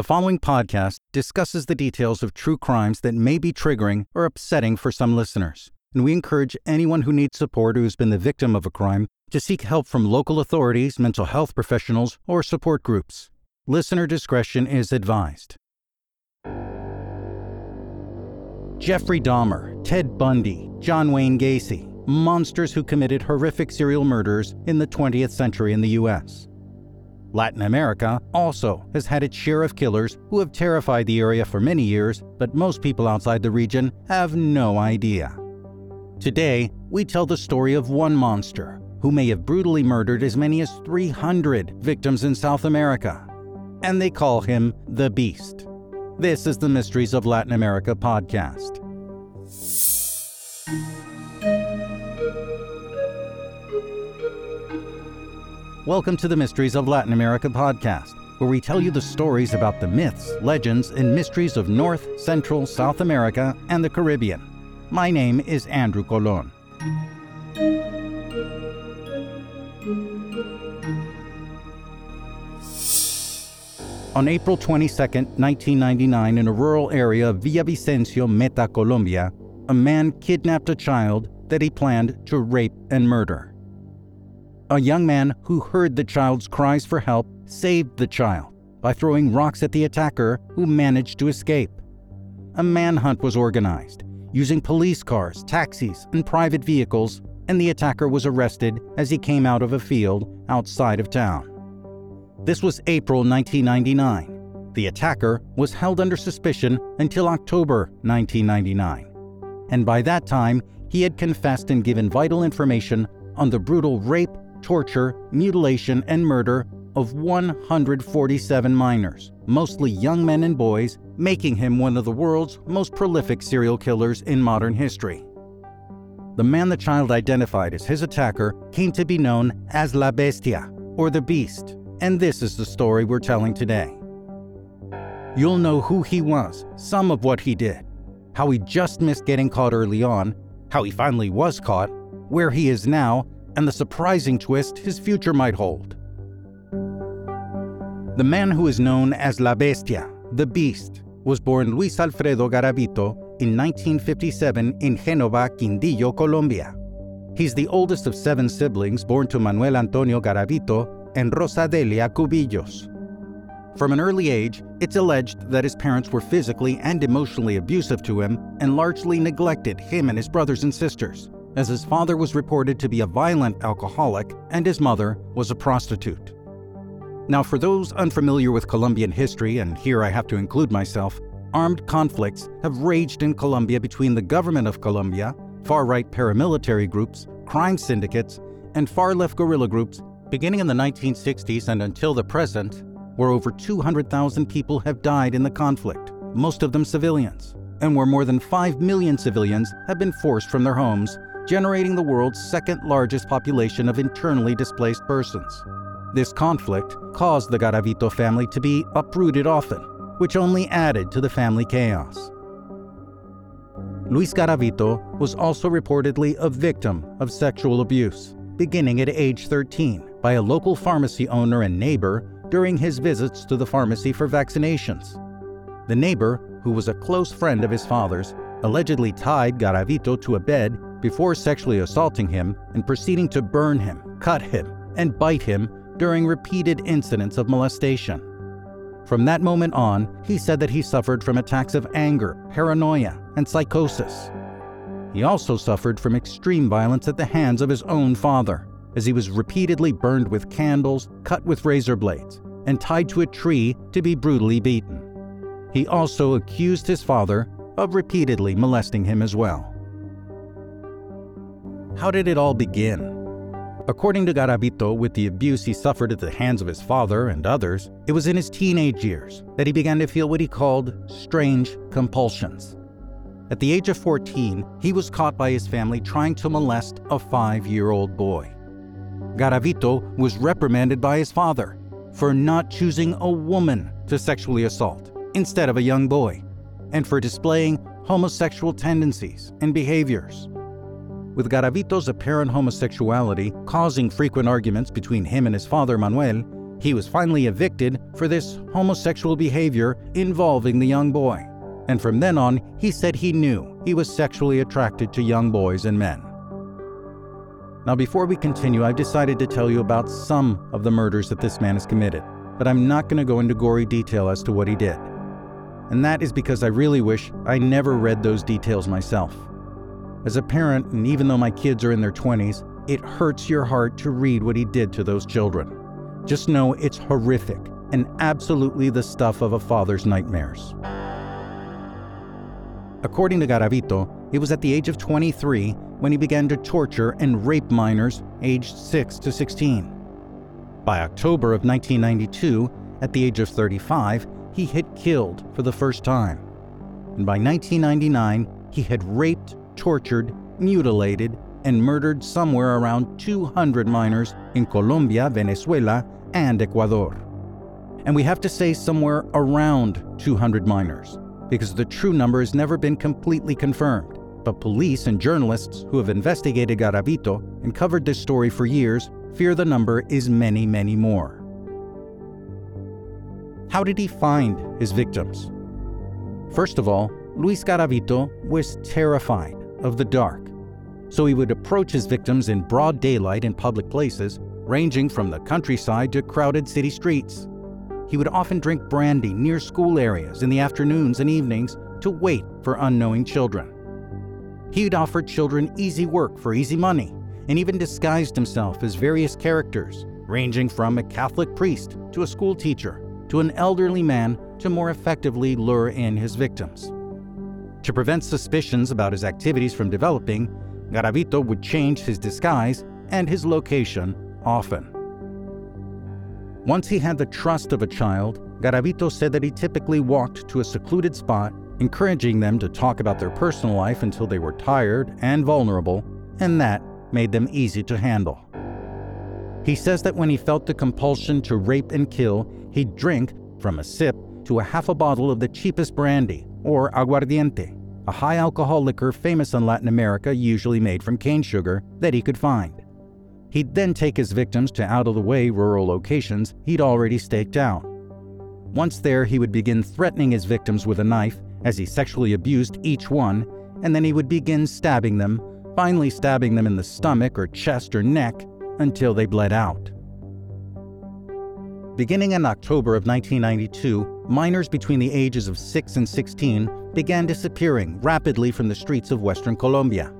The following podcast discusses the details of true crimes that may be triggering or upsetting for some listeners, and we encourage anyone who needs support who has been the victim of a crime to seek help from local authorities, mental health professionals, or support groups. Listener discretion is advised. Jeffrey Dahmer, Ted Bundy, John Wayne Gacy, monsters who committed horrific serial murders in the 20th century in the US. Latin America also has had its share of killers who have terrified the area for many years, but most people outside the region have no idea. Today, we tell the story of one monster who may have brutally murdered as many as 300 victims in South America. And they call him the Beast. This is the Mysteries of Latin America podcast. Welcome to the Mysteries of Latin America podcast, where we tell you the stories about the myths, legends, and mysteries of North, Central, South America, and the Caribbean. My name is Andrew Colon. On April 22, 1999, in a rural area of Villavicencio, Meta, Colombia, a man kidnapped a child that he planned to rape and murder. A young man who heard the child's cries for help saved the child by throwing rocks at the attacker who managed to escape. A manhunt was organized using police cars, taxis, and private vehicles, and the attacker was arrested as he came out of a field outside of town. This was April 1999. The attacker was held under suspicion until October 1999. And by that time, he had confessed and given vital information on the brutal rape, torture, mutilation, and murder of 147 minors, mostly young men and boys, making him one of the world's most prolific serial killers in modern history. The man the child identified as his attacker came to be known as La Bestia, or the Beast, and this is the story we're telling today. You'll know who he was, some of what he did, how he just missed getting caught early on, how he finally was caught, where he is now, and the surprising twist his future might hold. The man who is known as La Bestia, the Beast, was born Luis Alfredo Garavito in 1957 in Génova, Quindío, Colombia. He's the oldest of seven siblings born to Manuel Antonio Garavito and Rosadelia Cubillos. From an early age, it's alleged that his parents were physically and emotionally abusive to him and largely neglected him and his brothers and sisters, as his father was reported to be a violent alcoholic and his mother was a prostitute. Now, for those unfamiliar with Colombian history, and here I have to include myself, armed conflicts have raged in Colombia between the government of Colombia, far right paramilitary groups, crime syndicates, and far left guerrilla groups beginning in the 1960s and until the present, where over 200,000 people have died in the conflict, most of them civilians, and where more than 5 million civilians have been forced from their homes, generating the world's second largest population of internally displaced persons. This conflict caused the Garavito family to be uprooted often, which only added to the family chaos. Luis Garavito was also reportedly a victim of sexual abuse, beginning at age 13 by a local pharmacy owner and neighbor during his visits to the pharmacy for vaccinations. The neighbor, who was a close friend of his father's, allegedly tied Garavito to a bed before sexually assaulting him and proceeding to burn him, cut him, and bite him during repeated incidents of molestation. From that moment on, he said that he suffered from attacks of anger, paranoia, and psychosis. He also suffered from extreme violence at the hands of his own father as he was repeatedly burned with candles, cut with razor blades, and tied to a tree to be brutally beaten. He also accused his father of repeatedly molesting him as well. How did it all begin? According to Garavito, with the abuse he suffered at the hands of his father and others, it was in his teenage years that he began to feel what he called strange compulsions. At the age of 14, he was caught by his family trying to molest a five year old boy. Garavito was reprimanded by his father for not choosing a woman to sexually assault instead of a young boy, and for displaying homosexual tendencies and behaviors. With Garavito's apparent homosexuality causing frequent arguments between him and his father Manuel, He was finally evicted for this homosexual behavior involving the young boy. And from then on, he said he knew he was sexually attracted to young boys and men. Now, before we continue, I've decided to tell you about some of the murders that this man has committed, but I'm not going to go into gory detail as to what he did. And that is because I really wish I never read those details myself. As a parent, and even though my kids are in their 20s, it hurts your heart to read what he did to those children. Just know it's horrific and absolutely the stuff of a father's nightmares. According to Garavito, it was at the age of 23 when he began to torture and rape minors aged 6 to 16. By October of 1992, at the age of 35, he had killed for the first time. And by 1999, he had raped, tortured, mutilated, and murdered somewhere around 200 minors in Colombia, Venezuela, and Ecuador. And we have to say somewhere around 200 minors, because the true number has never been completely confirmed. But police and journalists who have investigated Garavito and covered this story for years fear the number is many, many more. How did he find his victims? First of all, Luis Garavito was terrified of the dark, so he would approach his victims in broad daylight in public places, ranging from the countryside to crowded city streets. He would often drink brandy near school areas in the afternoons and evenings to wait for unknowing children. He'd offer children easy work for easy money and even disguised himself as various characters, ranging from a Catholic priest to a school teacher to an elderly man to more effectively lure in his victims. To prevent suspicions about his activities from developing, Garavito would change his disguise and his location often. Once he had the trust of a child, Garavito said that he typically walked to a secluded spot encouraging them to talk about their personal life until they were tired and vulnerable, and that made them easy to handle. He says that when he felt the compulsion to rape and kill, he'd drink from a sip to a half a bottle of the cheapest brandy, or aguardiente, a high alcohol liquor famous in Latin America, usually made from cane sugar, that he could find. He'd then take his victims to out of the way rural locations he'd already staked out. Once there, he would begin threatening his victims with a knife as he sexually abused each one, and then he would begin stabbing them, finally stabbing them in the stomach or chest or neck until they bled out. Beginning in October of 1992, minors between the ages of 6 and 16 began disappearing rapidly from the streets of western Colombia.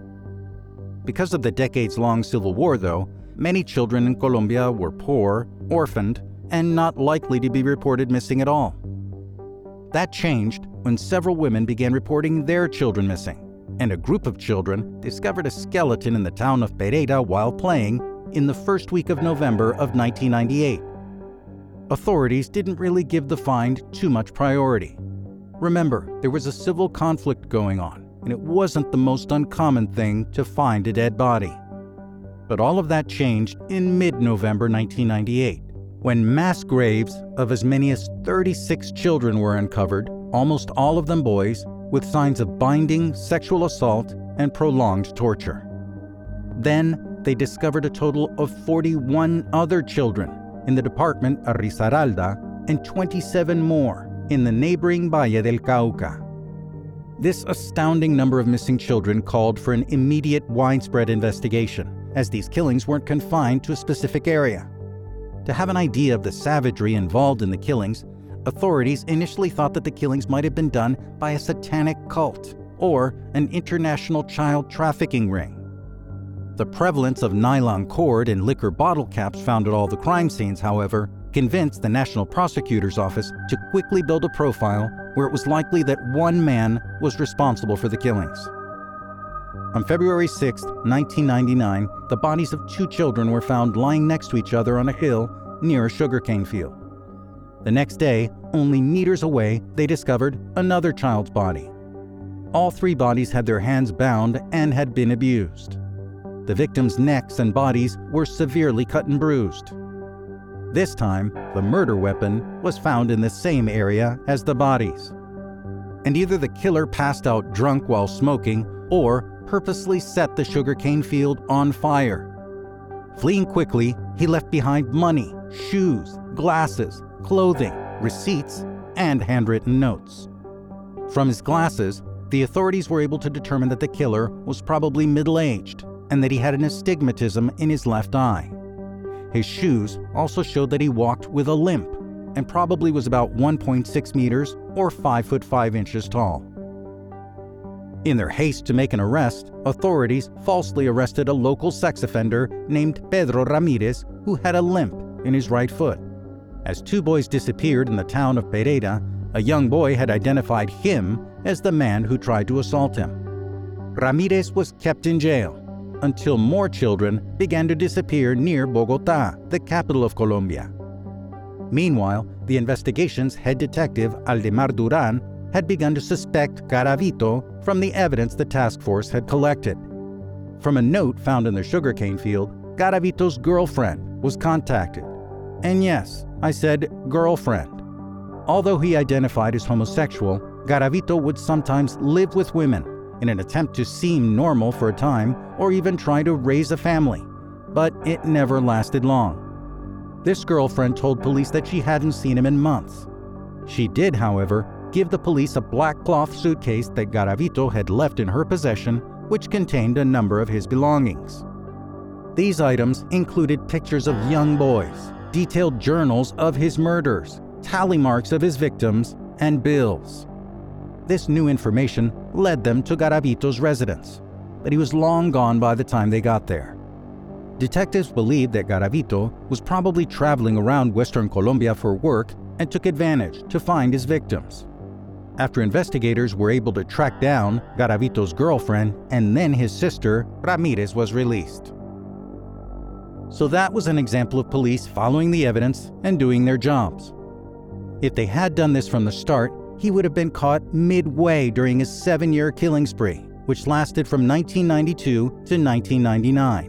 Because of the decades long civil war, though, many children in Colombia were poor, orphaned, and not likely to be reported missing at all. That changed when several women began reporting their children missing, and a group of children discovered a skeleton in the town of Pereira while playing in the first week of November of 1998. Authorities didn't really give the find too much priority. Remember, there was a civil conflict going on, and it wasn't the most uncommon thing to find a dead body. But all of that changed in mid November 1998 when mass graves of as many as 36 children were uncovered, almost all of them boys, with signs of binding, sexual assault, and prolonged torture. Then they discovered a total of 41 other children in the department of Risaralda and 27 more in the neighboring Valle del Cauca. This astounding number of missing children called for an immediate widespread investigation, as these killings weren't confined to a specific area. To have an idea of the savagery involved in the killings, authorities initially thought that the killings might have been done by a satanic cult or an international child trafficking ring. The prevalence of nylon cord and liquor bottle caps found at all the crime scenes, however, convinced the National Prosecutor's Office to quickly build a profile where it was likely that one man was responsible for the killings. On February 6, 1999, the bodies of two children were found lying next to each other on a hill near a sugarcane field. The next day, only meters away, they discovered another child's body. All three bodies had their hands bound and had been abused. The victims' necks and bodies were severely cut and bruised. This time, the murder weapon was found in the same area as the bodies. And either the killer passed out drunk while smoking or purposely set the sugarcane field on fire. Fleeing quickly, he left behind money, shoes, glasses, clothing, receipts, and handwritten notes. From his glasses, the authorities were able to determine that the killer was probably middle aged and that he had an astigmatism in his left eye. His shoes also showed that he walked with a limp and probably was about 1.6 meters or 5 foot 5 inches tall. In their haste to make an arrest, authorities falsely arrested a local sex offender named Pedro Ramirez who had a limp in his right foot. As two boys disappeared in the town of Pereira, a young boy had identified him as the man who tried to assault him. Ramirez was kept in jail until more children began to disappear near Bogota, the capital of Colombia. Meanwhile, the investigation's head detective Aldemar Duran had begun to suspect Garavito from the evidence the task force had collected. From a note found in the sugarcane field, Garavito's girlfriend was contacted. And yes, I said girlfriend. Although he identified as homosexual, Garavito would sometimes live with women in an attempt to seem normal for a time or even try to raise a family, but it never lasted long. This girlfriend told police that she hadn't seen him in months. She did, however, give the police a black cloth suitcase that Garavito had left in her possession, which contained a number of his belongings. These items included pictures of young boys, detailed journals of his murders, tally marks of his victims, and bills. This new information led them to Garavito's residence, but he was long gone by the time they got there. Detectives believed that Garavito was probably traveling around western Colombia for work and took advantage to find his victims. After investigators were able to track down Garavito's girlfriend and then his sister, Ramirez was released. So that was an example of police following the evidence and doing their jobs. If they had done this from the start, he would have been caught midway during his seven year killing spree, which lasted from 1992 to 1999.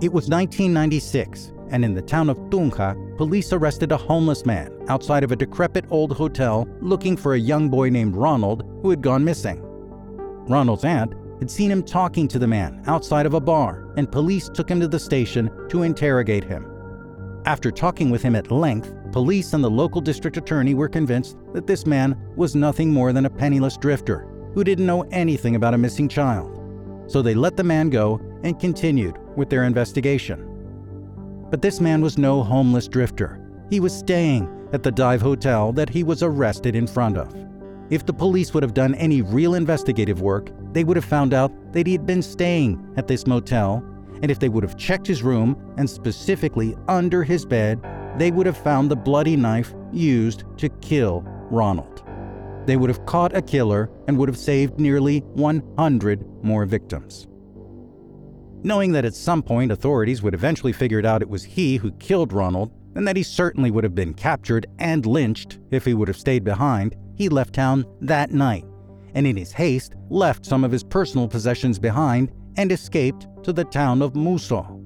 It was 1996, and in the town of Tunja, police arrested a homeless man outside of a decrepit old hotel looking for a young boy named Ronald who had gone missing. Ronald's aunt had seen him talking to the man outside of a bar, and police took him to the station to interrogate him. After talking with him at length, police and the local district attorney were convinced that this man was nothing more than a penniless drifter who didn't know anything about a missing child. So they let the man go and continued with their investigation. But this man was no homeless drifter. He was staying at the dive hotel that he was arrested in front of. If the police would have done any real investigative work, they would have found out that he had been staying at this motel, and if they would have checked his room and specifically under his bed, they would have found the bloody knife used to kill Ronald. They would have caught a killer and would have saved nearly 100 more victims. Knowing that at some point authorities would eventually figure out it was he who killed Ronald, and that he certainly would have been captured and lynched if he would have stayed behind, he left town that night, and in his haste left some of his personal possessions behind and escaped to the town of Muzo.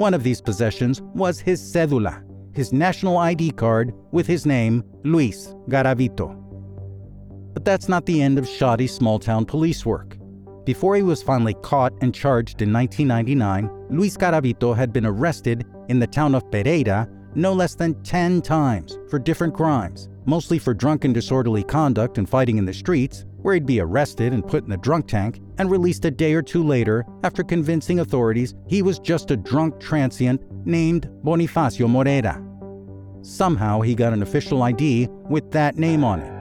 One of these possessions was his cédula, his national ID card with his name, Luis Garavito. But that's not the end of shoddy small town police work. Before he was finally caught and charged in 1999, Luis Garavito had been arrested in the town of Pereira no less than 10 times for different crimes, mostly for drunken disorderly conduct and fighting in the streets, where he'd be arrested and put in the drunk tank and released a day or two later after convincing authorities he was just a drunk transient named Bonifacio Moreira. Somehow he got an official ID with that name on it.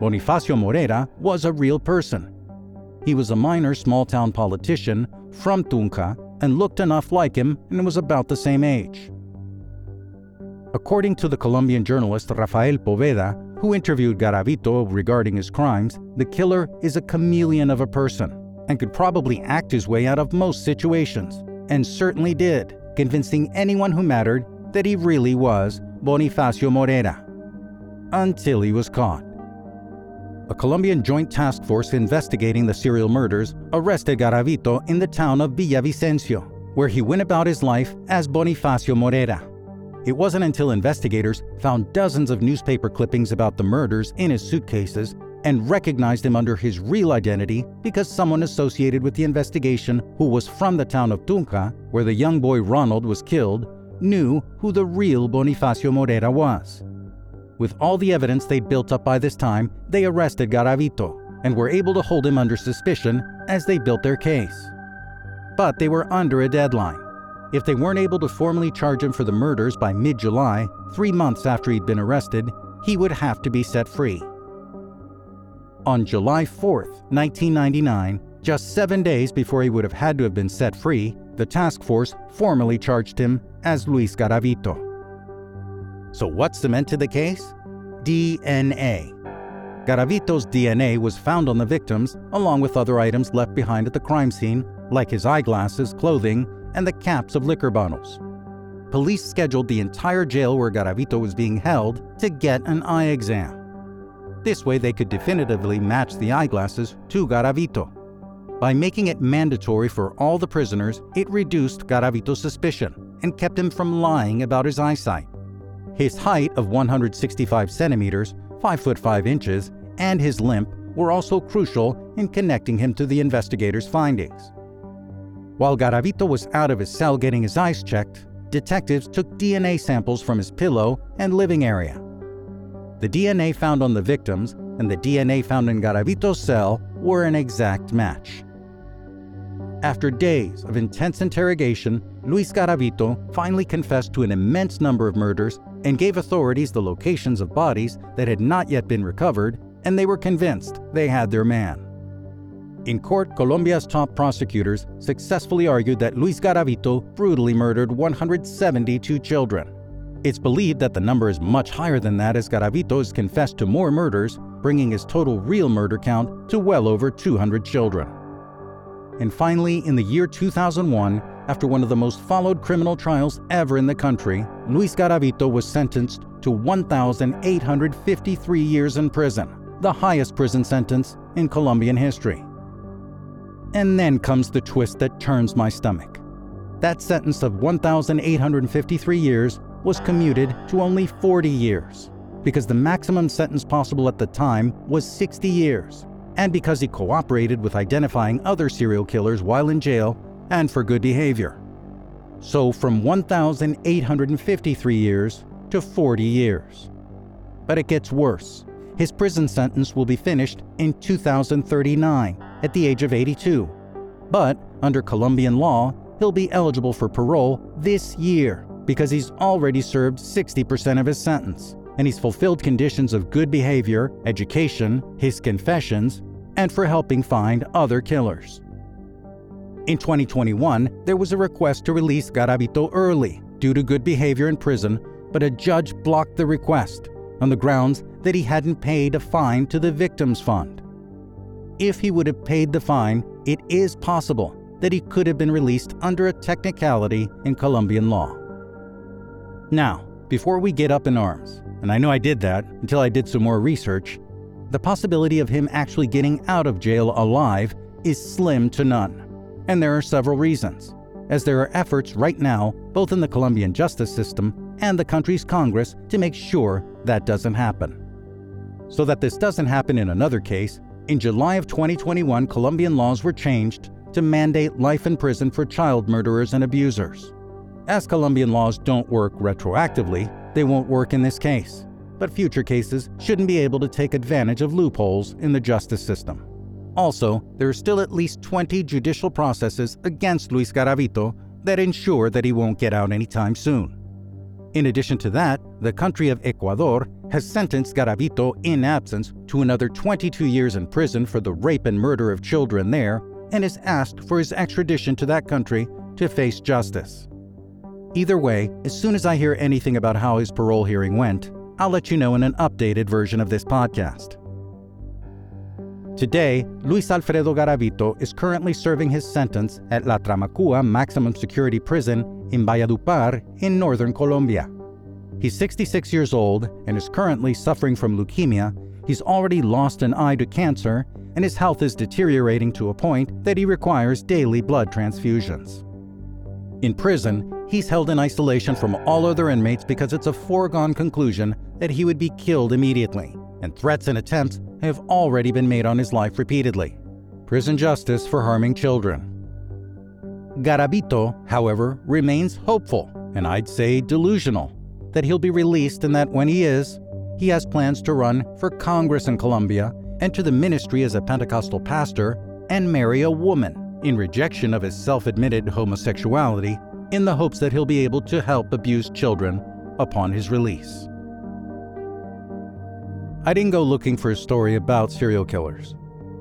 Bonifacio Moreira was a real person he was a minor small town politician from Tunja and looked enough like him and was about the same age. According to the Colombian journalist Rafael Poveda, who interviewed Garavito regarding his crimes, the killer is a chameleon of a person and could probably act his way out of most situations, and certainly did, convincing anyone who mattered that he really was Bonifacio Morera. Until he was caught a Colombian joint task force investigating the serial murders arrested Garavito in the town of Villavicencio, where he went about his life as Bonifacio Morera. It wasn't until investigators found dozens of newspaper clippings about the murders in his suitcases and recognized him under his real identity because someone associated with the investigation who was from the town of Tunja, where the young boy Ronald was killed, knew who the real Bonifacio Morera was. With all the evidence they'd built up by this time, they arrested Garavito and were able to hold him under suspicion as they built their case. But they were under a deadline. If they weren't able to formally charge him for the murders by mid July, three months after he'd been arrested, he would have to be set free. On July 4, 1999, just seven days before he would have had to have been set free, the task force formally charged him as Luis Garavito. So, what cemented the case? DNA. Garavito's DNA was found on the victims, along with other items left behind at the crime scene, like his eyeglasses, clothing, and the caps of liquor bottles. Police scheduled the entire jail where Garavito was being held to get an eye exam. This way, they could definitively match the eyeglasses to Garavito. By making it mandatory for all the prisoners, it reduced Garavito's suspicion and kept him from lying about his eyesight. His height of 165 centimeters, 5 foot 5 inches, and his limp were also crucial in connecting him to the investigators' findings. While Garavito was out of his cell getting his eyes checked, detectives took DNA samples from his pillow and living area. The DNA found on the victims and the DNA found in Garavito's cell were an exact match. After days of intense interrogation, Luis Garavito finally confessed to an immense number of murders and gave authorities the locations of bodies that had not yet been recovered, and they were convinced they had their man. In court, Colombia's top prosecutors successfully argued that Luis Garavito brutally murdered 172 children. It's believed that the number is much higher than that as Garavito has confessed to more murders, bringing his total real murder count to well over 200 children. And finally, in the year 2001, after one of the most followed criminal trials ever in the country, Luis Garavito was sentenced to 1,853 years in prison, the highest prison sentence in Colombian history. And then comes the twist that turns my stomach. That sentence of 1,853 years was commuted to only 40 years, because the maximum sentence possible at the time was 60 years, and because he cooperated with identifying other serial killers while in jail and for good behavior. So from 1,853 years to 40 years. But it gets worse. His prison sentence will be finished in 2039 at the age of 82. But under Colombian law, he'll be eligible for parole this year because he's already served 60% of his sentence and he's fulfilled conditions of good behavior, education, his confessions, and for helping find other killers. In 2021, there was a request to release Garavito early due to good behavior in prison, but a judge blocked the request on the grounds that he hadn't paid a fine to the Victims Fund. If he would have paid the fine, it is possible that he could have been released under a technicality in Colombian law. Now, before we get up in arms, and I know I did that until I did some more research, the possibility of him actually getting out of jail alive is slim to none. And there are several reasons, as there are efforts right now, both in the Colombian justice system and the country's Congress, to make sure that doesn't happen. So that this doesn't happen in another case, in July of 2021, Colombian laws were changed to mandate life in prison for child murderers and abusers. As Colombian laws don't work retroactively, they won't work in this case. But future cases shouldn't be able to take advantage of loopholes in the justice system. Also, there are still at least 20 judicial processes against Luis Garavito that ensure that he won't get out anytime soon. In addition to that, the country of Ecuador has sentenced Garavito in absence to another 22 years in prison for the rape and murder of children there and has asked for his extradition to that country to face justice. Either way, as soon as I hear anything about how his parole hearing went, I'll let you know in an updated version of this podcast. Today, Luis Alfredo Garavito is currently serving his sentence at La Tramacua Maximum Security Prison in Valledupar in northern Colombia. He's 66 years old and is currently suffering from leukemia. He's already lost an eye to cancer, and his health is deteriorating to a point that he requires daily blood transfusions. In prison, he's held in isolation from all other inmates because it's a foregone conclusion that he would be killed immediately, and threats and attempts have already been made on his life repeatedly. Prison justice for harming children. Garavito, however, remains hopeful and I'd say delusional, that he'll be released and that when he is, he has plans to run for Congress in Colombia, enter the ministry as a Pentecostal pastor, and marry a woman in rejection of his self admitted homosexuality in the hopes that he'll be able to help abused children upon his release. I didn't go looking for a story about serial killers.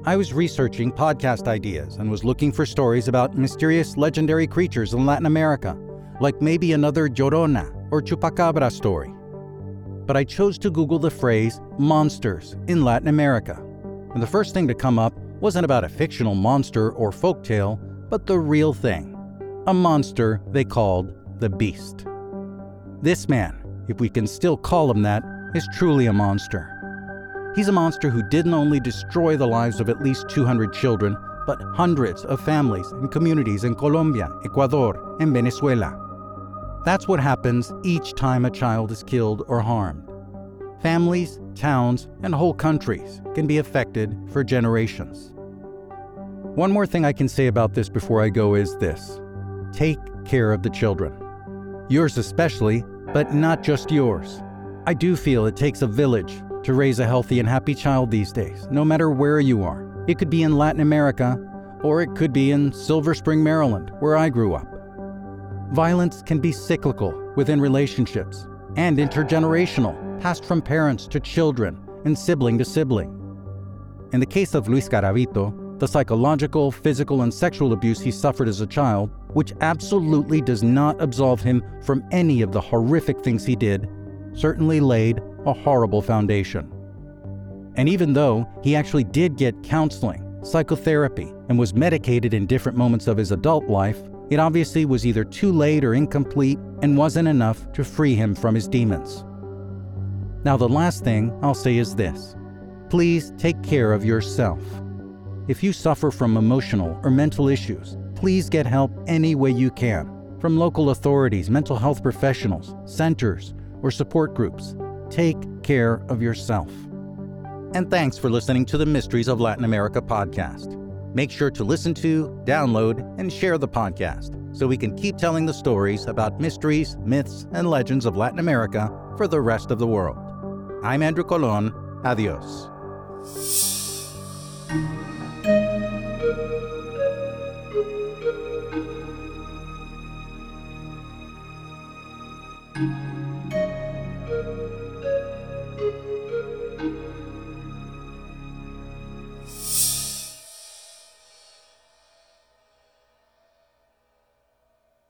I was researching podcast ideas and was looking for stories about mysterious legendary creatures in Latin America, like maybe another Llorona or Chupacabra story. But I chose to Google the phrase monsters in Latin America, and the first thing to come up wasn't about a fictional monster or folktale, but the real thing a monster they called the Beast. This man, if we can still call him that, is truly a monster. He's a monster who didn't only destroy the lives of at least 200 children, but hundreds of families and communities in Colombia, Ecuador, and Venezuela. That's what happens each time a child is killed or harmed. Families, towns, and whole countries can be affected for generations. One more thing I can say about this before I go is this take care of the children. Yours especially, but not just yours. I do feel it takes a village to raise a healthy and happy child these days, no matter where you are. It could be in Latin America, or it could be in Silver Spring, Maryland, where I grew up. Violence can be cyclical within relationships and intergenerational, passed from parents to children and sibling to sibling. In the case of Luis Garavito, the psychological, physical, and sexual abuse he suffered as a child, which absolutely does not absolve him from any of the horrific things he did, certainly laid a horrible foundation. And even though he actually did get counseling, psychotherapy, and was medicated in different moments of his adult life, it obviously was either too late or incomplete and wasn't enough to free him from his demons. Now, the last thing I'll say is this please take care of yourself. If you suffer from emotional or mental issues, please get help any way you can from local authorities, mental health professionals, centers, or support groups. Take care of yourself. And thanks for listening to the Mysteries of Latin America podcast. Make sure to listen to, download, and share the podcast so we can keep telling the stories about mysteries, myths, and legends of Latin America for the rest of the world. I'm Andrew Colon. Adios.